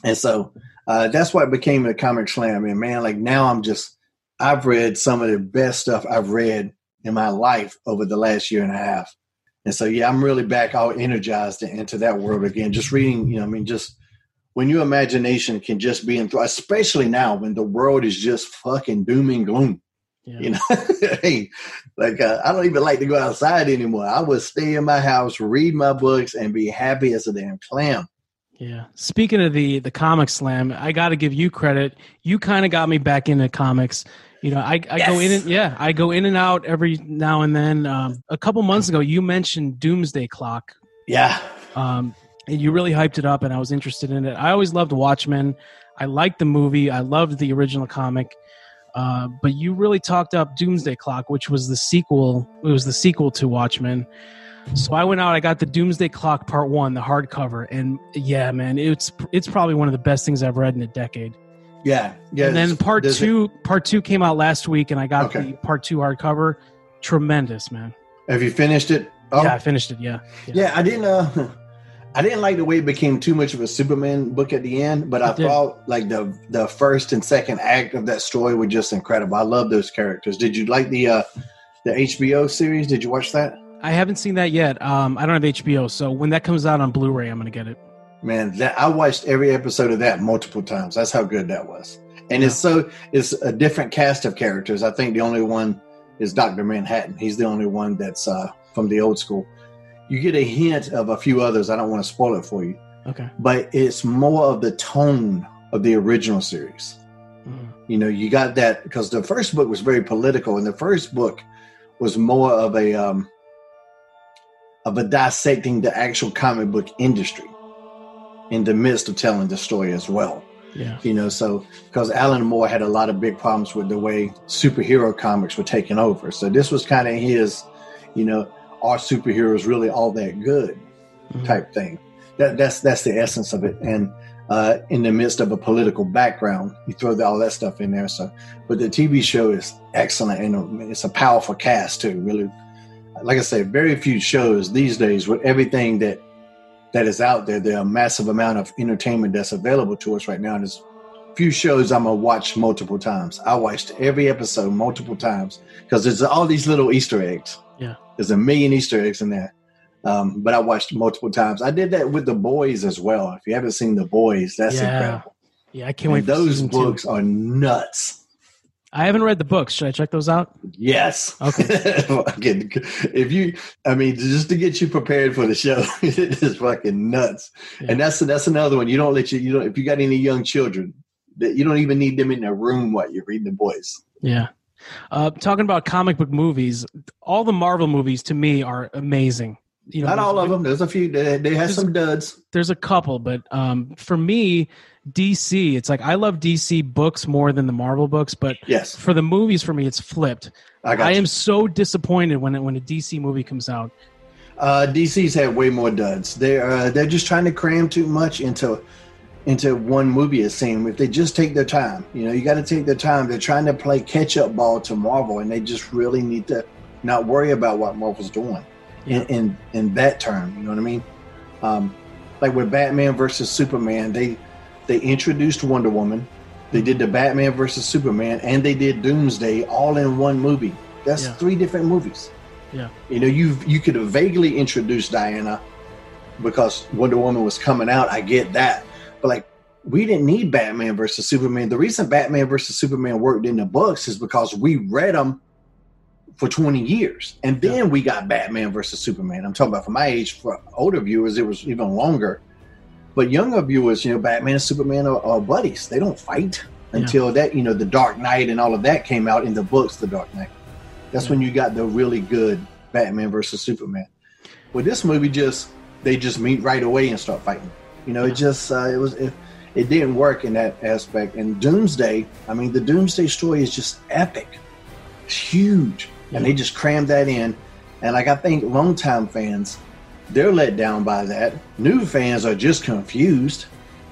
Speaker 1: And so uh, that's why it became a comic slam. And man, like now I'm just, I've read some of the best stuff I've read in my life over the last year and a half. And so, yeah, I'm really back all energized into that world again. Just reading, you know, I mean, just when your imagination can just be enthralled, especially now when the world is just fucking doom and gloom.
Speaker 4: Yeah.
Speaker 1: You know, [laughs] hey, like uh, I don't even like to go outside anymore. I would stay in my house, read my books, and be happy as a damn clam.
Speaker 4: Yeah. Speaking of the the comic slam, I got to give you credit. You kind of got me back into comics. You know, I, I go in and yeah, I go in and out every now and then. Um, a couple months ago, you mentioned Doomsday Clock,
Speaker 1: Yeah,
Speaker 4: um, and you really hyped it up, and I was interested in it. I always loved Watchmen. I liked the movie. I loved the original comic. Uh, but you really talked up Doomsday Clock, which was the sequel. It was the sequel to Watchmen. So I went out. I got the Doomsday Clock Part One, the hardcover, and yeah, man, it's it's probably one of the best things I've read in a decade.
Speaker 1: yeah, yeah.
Speaker 4: and then Part Two, Part Two came out last week, and I got
Speaker 1: Okay.
Speaker 4: the Part Two hardcover. Tremendous, man.
Speaker 1: have you finished it? Oh,
Speaker 4: Yeah, I finished it. Yeah,
Speaker 1: Yeah, I didn't. Uh, [laughs] I didn't like the way it became too much of a Superman book at the end, but I
Speaker 4: It did.
Speaker 1: thought like the the first and second act of that story were just incredible. I love those characters. Did you like the uh, the HBO series? Did you watch that?
Speaker 4: I haven't seen that yet. Um, I don't have HBO, so when that comes out on Blu-ray, I'm gonna get it.
Speaker 1: Man, that I watched every episode of that multiple times. That's how good that was. And it's so it's a different cast of characters. I think the only one is Doctor Manhattan. He's the only one that's uh, from the old school. You get a hint of a few others. I don't want to spoil it for you.
Speaker 4: Okay.
Speaker 1: but it's more of the tone of the original series.
Speaker 4: Mhm.
Speaker 1: You know, you got that because the first book was very political, and the first book was more of a um, of a dissecting the actual comic book industry in the midst of telling the story as well.
Speaker 4: Yeah.
Speaker 1: You know, so because Alan Moore had a lot of big problems with the way superhero comics were taken over, so this was kind of his, you know, are superheroes really all that good
Speaker 4: Mhm.
Speaker 1: type thing. That, that's that's the essence of it. And uh, in the midst of a political background, you throw the, all that stuff in there. So, but the TV show is excellent and it's a powerful cast too. Really, like I say, very few shows these days with everything that that is out there. There are a massive amount of entertainment that's available to us right now. And it's few shows I'm gonna watch multiple times. I watched every episode multiple times because there's all these little Easter eggs.
Speaker 4: Yeah.
Speaker 1: There's a million Easter eggs in there. Um, but I watched multiple times. I did that with the boys as well. If you haven't seen the boys, that's
Speaker 4: Yeah.
Speaker 1: incredible.
Speaker 4: Yeah, I can't wait
Speaker 1: And
Speaker 4: for
Speaker 1: those
Speaker 4: season two.
Speaker 1: books are nuts.
Speaker 4: I haven't read the books. Should I check those out?
Speaker 1: Yes.
Speaker 4: Okay. [laughs]
Speaker 1: Fucking- if you, I mean, just to get you prepared for the show, [laughs] it is fucking nuts.
Speaker 4: Yeah.
Speaker 1: And that's that's another one. You don't let you, you don't. If you got any young children, that you don't even need them in a room while you're reading the boys.
Speaker 4: Yeah. Uh, talking about comic book movies, all the Marvel movies to me are amazing. You know,
Speaker 1: Not all of them. There's a few. They, they have some duds.
Speaker 4: There's a couple, but um, for me, DC, it's like I love DC books more than the Marvel books, but
Speaker 1: Yes,
Speaker 4: for the movies, for me, it's flipped.
Speaker 1: I got
Speaker 4: I am so disappointed when it, when a DC movie comes out.
Speaker 1: Uh, DC's had way more duds. They're uh, they're just trying to cram too much into into one movie. It seems if they just take their time, you know, you got to take their time. They're trying to play catch up ball to Marvel, and they just really need to not worry about what Marvel's doing
Speaker 4: Yeah.
Speaker 1: in, in in that term. You know what I mean? Um, like with Batman versus Superman, they they introduced Wonder Woman. They did the Batman versus Superman, and they did Doomsday all in one movie. That's
Speaker 4: Yeah.
Speaker 1: three different movies.
Speaker 4: Yeah.
Speaker 1: You know, you you could have vaguely introduced Diana because Wonder Woman was coming out. I get that, but like we didn't need Batman versus Superman. The reason Batman versus Superman worked in the books is because we read them for 20 years, and then we got Batman versus Superman. I'm talking about for my age. For older viewers, it was even longer. But younger viewers, you know, Batman and Superman are, are buddies. They don't fight
Speaker 4: Yeah.
Speaker 1: until that, you know, the Dark Knight and all of that came out in the books. The Dark Knight. That's
Speaker 4: Yeah.
Speaker 1: when you got the really good Batman versus Superman. With this movie, just they just meet right away and start fighting. You know,
Speaker 4: Yeah.
Speaker 1: it just uh, it was it, it didn't work in that aspect. And Doomsday, I mean, the Doomsday story is just epic. It's huge,
Speaker 4: Yeah.
Speaker 1: and they just crammed that in. And like I think longtime fans, they're let down by that. New fans are just confused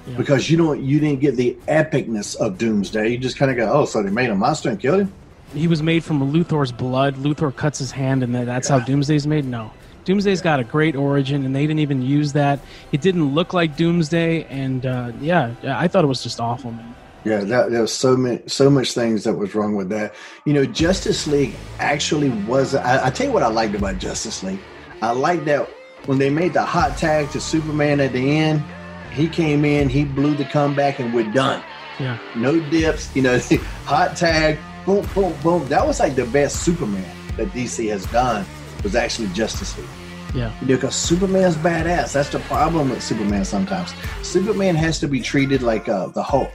Speaker 4: Yeah.
Speaker 1: because you don't you didn't get the epicness of Doomsday. You just kind of go, oh, so they made a monster and killed him.
Speaker 4: He was made from Luthor's blood. Luthor cuts his hand, and that's how Doomsday's made. No, Doomsday's got a great origin, and they didn't even use that. It didn't look like Doomsday, and uh, yeah, yeah, I thought it was just awful, man.
Speaker 1: Yeah, that, there was so many, so much things that was wrong with that. You know, Justice League actually was. I, I tell you what I liked about Justice League. I liked that when they made the hot tag to Superman at the end. He came in, he blew the comeback, and we're done.
Speaker 4: Yeah,
Speaker 1: No dips. You know, [laughs] hot tag, boom, boom, boom. That was like the best Superman that DC has done. Was actually Justice League.
Speaker 4: yeah,
Speaker 1: You know, because Superman's badass. That's the problem with Superman sometimes. Superman has to be treated like uh, the Hulk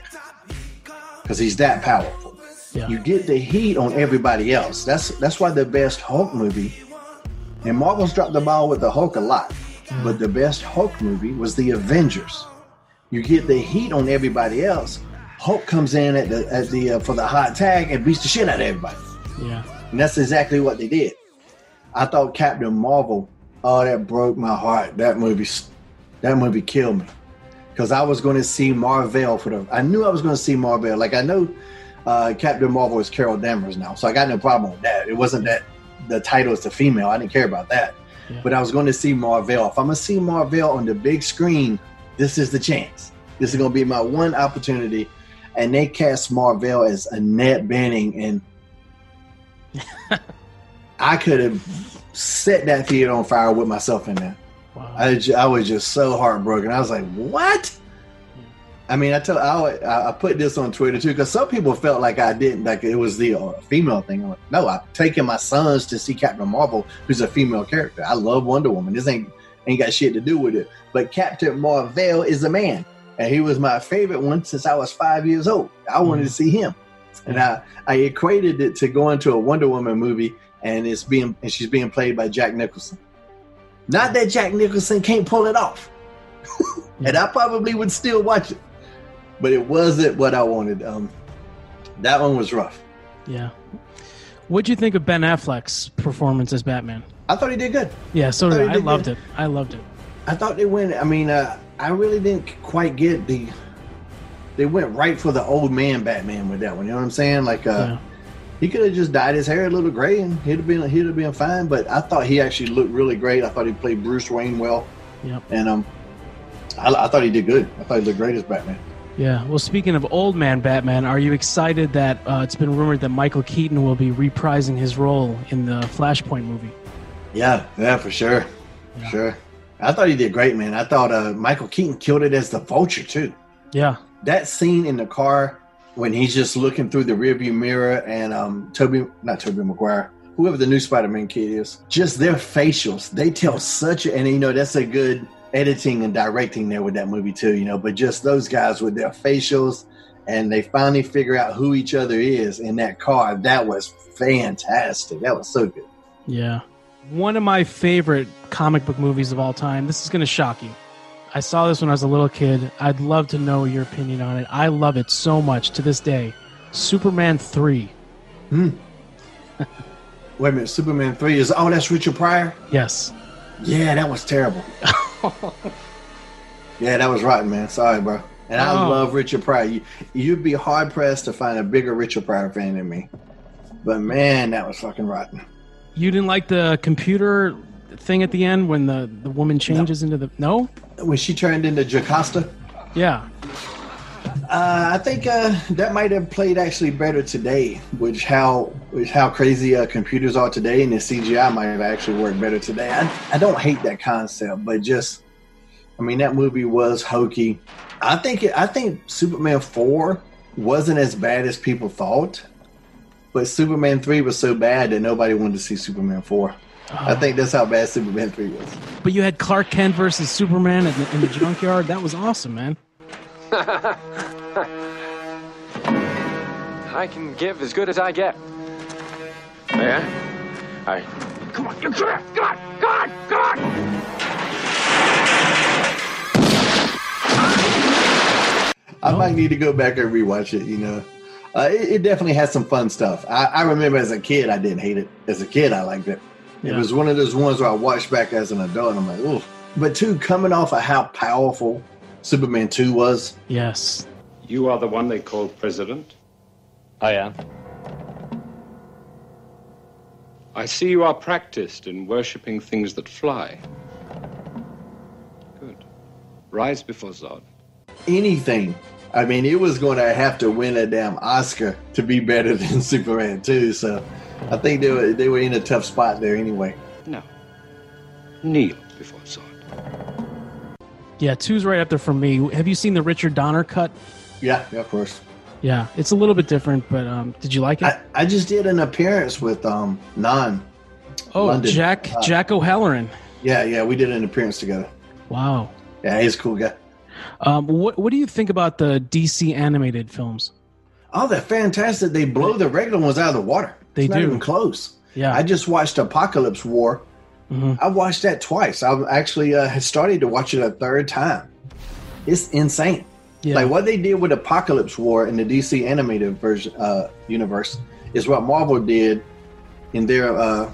Speaker 1: because he's that powerful.
Speaker 4: yeah,
Speaker 1: You get the heat on everybody else. That's that's why the best Hulk movie, and Marvel's dropped the ball with the Hulk a lot, but the best Hulk movie was the Avengers. You get the heat on everybody else. Hulk comes in at the at the uh, for the hot tag and beats the shit out of everybody.
Speaker 4: yeah,
Speaker 1: And that's exactly what they did. I thought Captain Marvel, oh, that broke my heart. That movie, that movie killed me. Because I was going to see Marvel for the, I knew I was going to see Marvel. Like I know uh, Captain Marvel is Carol Danvers now, so I got no problem with that. It wasn't that the title is the female. I didn't care about that.
Speaker 4: Yeah.
Speaker 1: But I was going to see Marvel. If I'm going to see Marvel on the big screen, this is the chance. This is going to be my one opportunity. And they cast Marvel as Annette Bening, and [laughs] I could have set that theater on fire with myself in there.
Speaker 4: wow.
Speaker 1: I, I was just so heartbroken. I was like, "What?" I mean, I tell I, I put this on Twitter too because some people felt like I didn't like it was the uh, female thing. Like, no, I'm taking my sons to see Captain Marvel, who's a female character. I love Wonder Woman. This ain't ain't got shit to do with it. But Captain Marvel is a man, and he was my favorite one since I was five years old. I wanted to see him, and I I equated it to going to a Wonder Woman movie, and it's being and she's being played by Jack Nicholson. Not that Jack Nicholson can't pull it off, [laughs] and I probably would still watch it, but it wasn't what I wanted. Um, that one was rough.
Speaker 4: yeah. What'd you think of Ben Affleck's performance as Batman?
Speaker 1: I thought he did good.
Speaker 4: Yeah, so
Speaker 1: I
Speaker 4: did I.
Speaker 1: he
Speaker 4: I
Speaker 1: did
Speaker 4: loved
Speaker 1: good.
Speaker 4: it. I loved it.
Speaker 1: I thought they went. I mean, uh, I really didn't quite get the. They went right for the old man Batman with that one. You know what I'm saying? Like, uh,
Speaker 4: Yeah.
Speaker 1: he could have just dyed his hair a little gray and he'd have been he'd have been fine. But I thought he actually looked really great. I thought he played Bruce Wayne well,
Speaker 4: Yep.
Speaker 1: and um, I, I thought he did good. I thought he looked great as Batman.
Speaker 4: Yeah. Well, speaking of old man Batman, are you excited that uh, it's been rumored that Michael Keaton will be reprising his role in the Flashpoint movie?
Speaker 1: Yeah, yeah, for sure, for sure. I thought he did great, man. I thought uh, Michael Keaton killed it as the Vulture too.
Speaker 4: Yeah.
Speaker 1: That scene in the car when he's just looking through the rearview mirror and um Tobey, not Tobey Maguire, whoever the new Spider-Man kid is, just their facials, they tell such a, and you know that's a good editing and directing there with that movie too, you know. But just those guys with their facials, and they finally figure out who each other is in that car. That was fantastic. That was so good.
Speaker 4: Yeah. One of my favorite comic book movies of all time. This is going to shock you. I saw this when I was a little kid. I'd love to know your opinion on it. I love it so much to this day. Superman 3. Hmm.
Speaker 1: Wait a minute, Superman three is oh that's Richard Pryor.
Speaker 4: Yes.
Speaker 1: Yeah, that was terrible. [laughs] [laughs] yeah, that was rotten, man. Sorry, bro. And I
Speaker 4: Oh.
Speaker 1: love Richard Pryor. You, you'd be hard pressed to find a bigger Richard Pryor fan than me. But man, that was fucking rotten.
Speaker 4: You didn't like the computer thing at the end when the, the woman changes into the. No?
Speaker 1: When she turned into Jocasta,
Speaker 4: Yeah.
Speaker 1: Uh, I think uh, that might have played actually better today, which how which how crazy uh, computers are today, and the CGI might have actually worked better today. I, I don't hate that concept, but just I mean that movie was hokey. I think it, I think Superman four wasn't as bad as people thought, but Superman three was so bad that nobody wanted to see Superman four. I think that's how bad Superman three was.
Speaker 4: But you had Clark Kent versus Superman in the, in the junkyard. That was awesome, man. [laughs]
Speaker 7: I can give as good as I get. Yeah? All right. Come on, you come on, come on, come on, come on!
Speaker 1: I might need to go back and rewatch it. You know, uh, it, it definitely has some fun stuff. I, I remember as a kid, I didn't hate it. As a kid, I liked it. It
Speaker 4: Yeah.
Speaker 1: was one of those ones where I watched back as an adult, and I'm like, oh. But two, coming off of how powerful Superman two was,
Speaker 4: Yes.
Speaker 8: You are the one they call president?
Speaker 7: I am.
Speaker 8: I see you are practiced in worshipping things that fly. Good. Rise before Zod.
Speaker 1: anything. I mean, it was going to have to win a damn Oscar to be better [laughs] than Superman two. So, I think they were they were in a tough spot there anyway.
Speaker 8: No. Kneel before Zod.
Speaker 4: Yeah, two's right up there for me. Have you seen the Richard Donner cut?
Speaker 1: Yeah, yeah, of course.
Speaker 4: Yeah, it's a little bit different, but um, did you like it?
Speaker 1: I, I just did an appearance with um Non.
Speaker 4: oh,
Speaker 1: London.
Speaker 4: Jack Jack O'Halloran.
Speaker 1: Yeah, yeah, we did an appearance together.
Speaker 4: Wow.
Speaker 1: Yeah, he's a cool guy.
Speaker 4: Um, what what do you think about the DC animated films?
Speaker 1: Oh, they're fantastic. They blow the regular ones out of the water.
Speaker 4: They
Speaker 1: it's
Speaker 4: do.
Speaker 1: even close.
Speaker 4: Yeah.
Speaker 1: I just watched Apokolips War.
Speaker 4: Mhm.
Speaker 1: I watched that twice. I've actually uh, started to watch it a third time. It's insane.
Speaker 4: Yeah.
Speaker 1: Like what they did with Apokolips War in the DC animated version uh, universe is what Marvel did in their uh,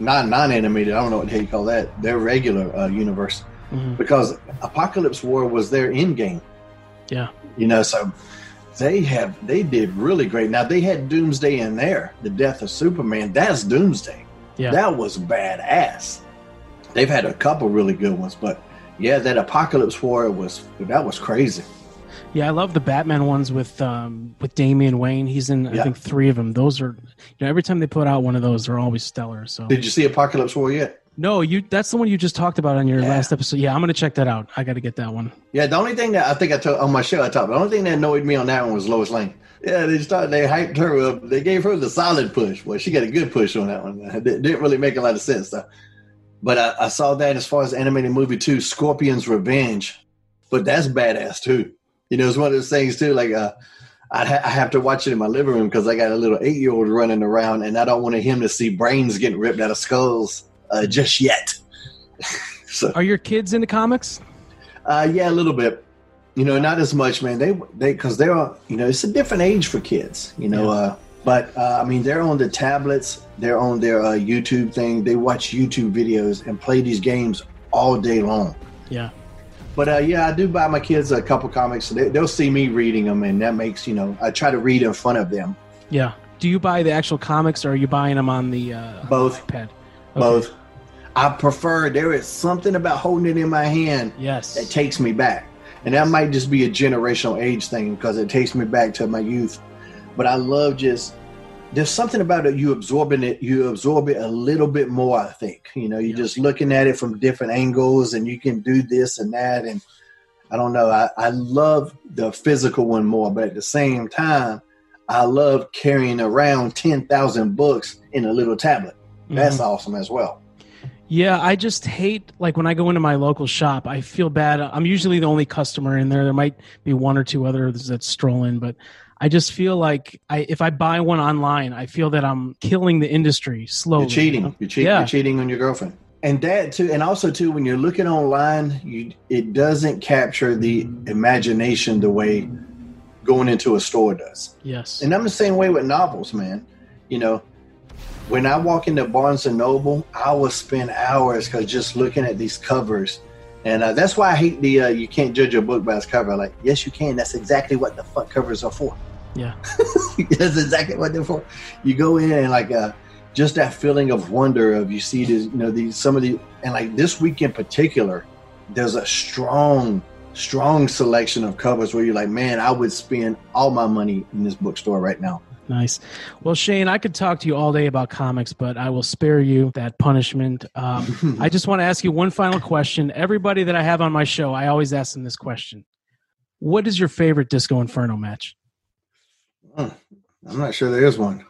Speaker 1: non non animated. I don't know what the hell you call that. Their regular uh, universe
Speaker 4: Mhm.
Speaker 1: because Apokolips War was their end game.
Speaker 4: Yeah.
Speaker 1: You know, so they have they did really great. Now they had Doomsday in there, the death of Superman. That's Doomsday.
Speaker 4: Yeah.
Speaker 1: That was badass. They've had a couple really good ones, but yeah, that Apokolips War was that was crazy.
Speaker 4: Yeah, I love the Batman ones with um, with Damian Wayne. He's in I think three of them. Those are you know every time they put out one of those, they're always stellar. So
Speaker 1: Did you see Apokolips War yet?
Speaker 4: no, you that's the one you just talked about on your
Speaker 1: Yeah.
Speaker 4: last episode. Yeah, I'm gonna check that out. I got to get that one.
Speaker 1: Yeah, the only thing that I think I told on my show I talked. The only thing that annoyed me on that one was Lois Lane. Yeah, they started they hyped her up. They gave her the solid push. Well, she got a good push on that one. It didn't really make a lot of sense though. But I, I saw that as far as animated movie too, Scorpion's Revenge. But that's badass too. You know, it's one of those things too. Like uh, I'd ha- I have to watch it in my living room because I got a little eight year old running around, and I don't want him to see brains getting ripped out of skulls uh, just yet. [laughs] so
Speaker 4: Are your kids into comics?
Speaker 1: uh, yeah, a little bit. You know, not as much, man. They they because they're. You know, it's a different age for kids. You know,
Speaker 4: Yeah.
Speaker 1: uh, but uh, I mean, they're on the tablets. They're on their uh, YouTube thing. They watch YouTube videos and play these games all day long.
Speaker 4: Yeah.
Speaker 1: But uh, yeah, I do buy my kids a couple comics. So they, they'll see me reading them, and that makes you know I try to read in front of them.
Speaker 4: Yeah. Do you buy the actual comics or are you buying them on the uh,
Speaker 1: Both.
Speaker 4: iPad? Okay.
Speaker 1: Both. I prefer. There is something about holding it in my hand
Speaker 4: Yes.
Speaker 1: that takes me back. and that might just be a generational age thing because it takes me back to my youth. But I love just there's something about it you absorbing it you absorb it a little bit more i think you know you're just looking at it from different angles and you can do this and that and i don't know i, I love the physical one more but at the same time i love carrying around 10000 books in a little tablet that's
Speaker 4: Mhm.
Speaker 1: awesome as well
Speaker 4: Yeah, I just hate like when I go into my local shop, I feel bad. I'm usually the only customer in there. There might be one or two others that stroll in, but I just feel like I if I buy one online, I feel that I'm killing the industry slowly.
Speaker 1: you're cheating
Speaker 4: you know?
Speaker 1: you're, cheating
Speaker 4: Yeah.
Speaker 1: you're cheating on your girlfriend and that too and also too when you're looking online you it doesn't capture the imagination the way going into a store does
Speaker 4: Yes.
Speaker 1: And I'm the same way with novels, man. You know, when I walk into Barnes and Noble, I will spend hours because just looking at these covers, and uh, that's why I hate the uh, you can't judge a book by its cover. Like, yes, you can. That's exactly what the fuck covers are for.
Speaker 4: Yeah. [laughs]
Speaker 1: that's exactly what they're for. You go in and like uh, just that feeling of wonder of you see this, you know, these some of the and like this week in particular, there's a strong, strong selection of covers where you're like, man, I would spend all my money in this bookstore right now.
Speaker 4: Nice. Well, Shane, I could talk to you all day about comics, but I will spare you that punishment. Um, [laughs] I just want to ask you one final question. Everybody that I have on my show, I always ask them this question What is your favorite Disco Inferno match?
Speaker 1: I'm not sure there is one.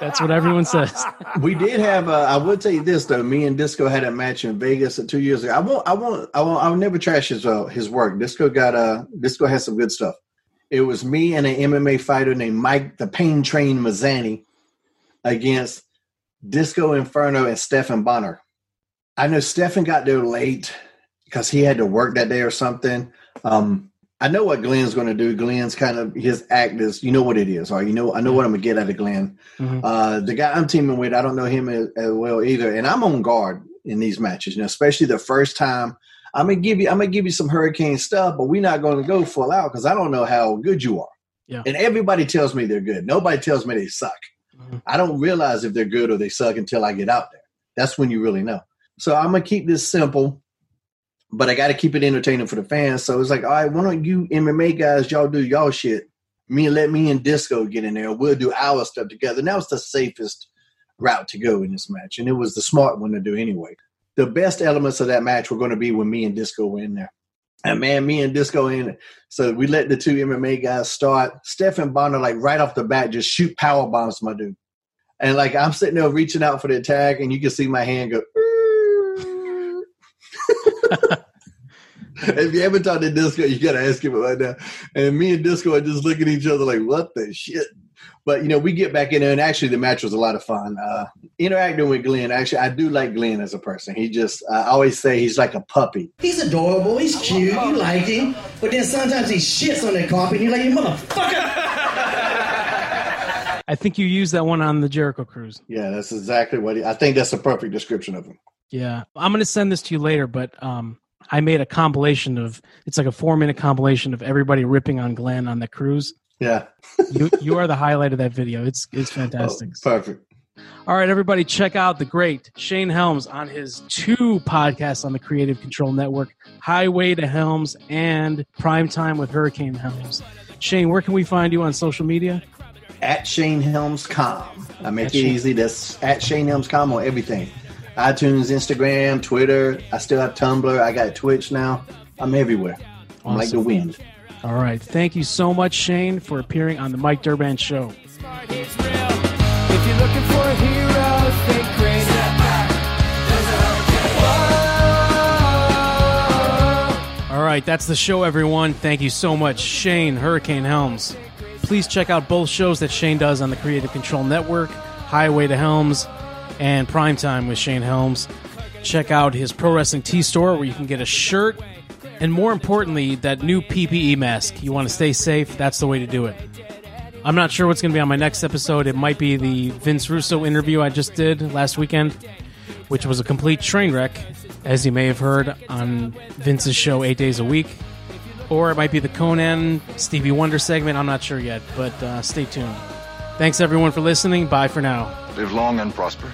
Speaker 4: That's what everyone says.
Speaker 1: We did have. Uh, I would tell you this though. Me and Disco had a match in Vegas uh, two years ago. I won't. I won't. I won't. I'll never trash his uh, his work. Disco got. Uh, Disco has some good stuff. It was me and an MMA fighter named Mike the Pain Train Mazzani against Disco Inferno and Stephan Bonnar. I know Stephan got there late because he had to work that day or something. Um, I know what Glenn's going to do. Glenn's kind of his act is, you know what it is, or you know, I know what I'm gonna get out of Glenn.
Speaker 4: Mhm.
Speaker 1: Uh, the guy I'm teaming with, I don't know him as, as well either, and I'm on guard in these matches. You know, especially the first time. I'm gonna give you, I'm gonna give you some hurricane stuff, but we're not going to go full out because I don't know how good you are.
Speaker 4: Yeah.
Speaker 1: And everybody tells me they're good. Nobody tells me they suck.
Speaker 4: Mhm.
Speaker 1: I don't realize if they're good or they suck until I get out there. That's when you really know. So I'm gonna keep this simple, but I got to keep it entertaining for the fans. So it's like, all right, why don't you MMA guys, y'all do y'all shit. Me and let me and Disco get in there. We'll do our stuff together. And that was the safest route to go in this match, and it was the smart one to do anyway. The best elements of that match were going to be when me and Disco were in there. And man, me and Disco in. It. So we let the two MMA guys start. Stephan Bonnar, like right off the bat, just shoot power bombs, my dude. And like I'm sitting there reaching out for the attack, and you can see my hand go. [laughs] if you ever talked to Disco, you gotta ask him about that. And me and Disco are just looking at each other like, "What the shit?" But you know, we get back in there, and actually, the match was a lot of fun. Uh, interacting with Glenn, actually, I do like Glenn as a person. He just, I always say, he's like a puppy.
Speaker 6: He's adorable. He's cute. You like him. But then sometimes he shits on that carpet. And you're like, you motherfucker. [laughs]
Speaker 4: I think you used that one on the Jericho Cruise.
Speaker 1: Yeah, that's exactly what he, I think. That's a perfect description of him.
Speaker 4: Yeah. I'm going to send this to you later, but um, I made a compilation of it's like a four minute compilation of everybody ripping on Glenn on the cruise.
Speaker 1: Yeah,
Speaker 4: You you are the highlight of that video. It's it's oh, fantastic.
Speaker 1: Oh, perfect.
Speaker 4: All right, everybody, check out the great Shane Helms on his two podcasts on the Creative Control Network Highway to Helms and Prime Time with Hurricane Helms. Shane, where can we find you on social media?
Speaker 1: At Shane Helms Com. I make
Speaker 4: At
Speaker 1: it
Speaker 4: Shane-
Speaker 1: easy. That's at Shane Helms Com on everything. iTunes, Instagram, Twitter. I still have Tumblr. I got Twitch now. I'm everywhere. I'm like the wind.
Speaker 4: All right. Thank you so much, Shane, for appearing on the Mike Durband Show.
Speaker 9: If you're looking for a hero, think great.
Speaker 4: All right, that's the show, everyone. Thank you so much, Shane Hurricane Helms. Please check out both shows that Shane does on the Creative Control Network Highway to Helms and Primetime with Shane Helms. Check out his Pro Wrestling Tees store where you can get a shirt and, more importantly, that new PPE mask. You want to stay safe? That's the way to do it. I'm not sure what's going to be on my next episode. It might be the Vince Russo interview I just did last weekend, which was a complete train wreck, as you may have heard on Vince's show eight days a week. Or it might be the Konnan Stevie Wonder segment. I'm not sure yet, but uh, stay tuned. Thanks everyone for listening. Bye for now.
Speaker 10: Live long and prosper.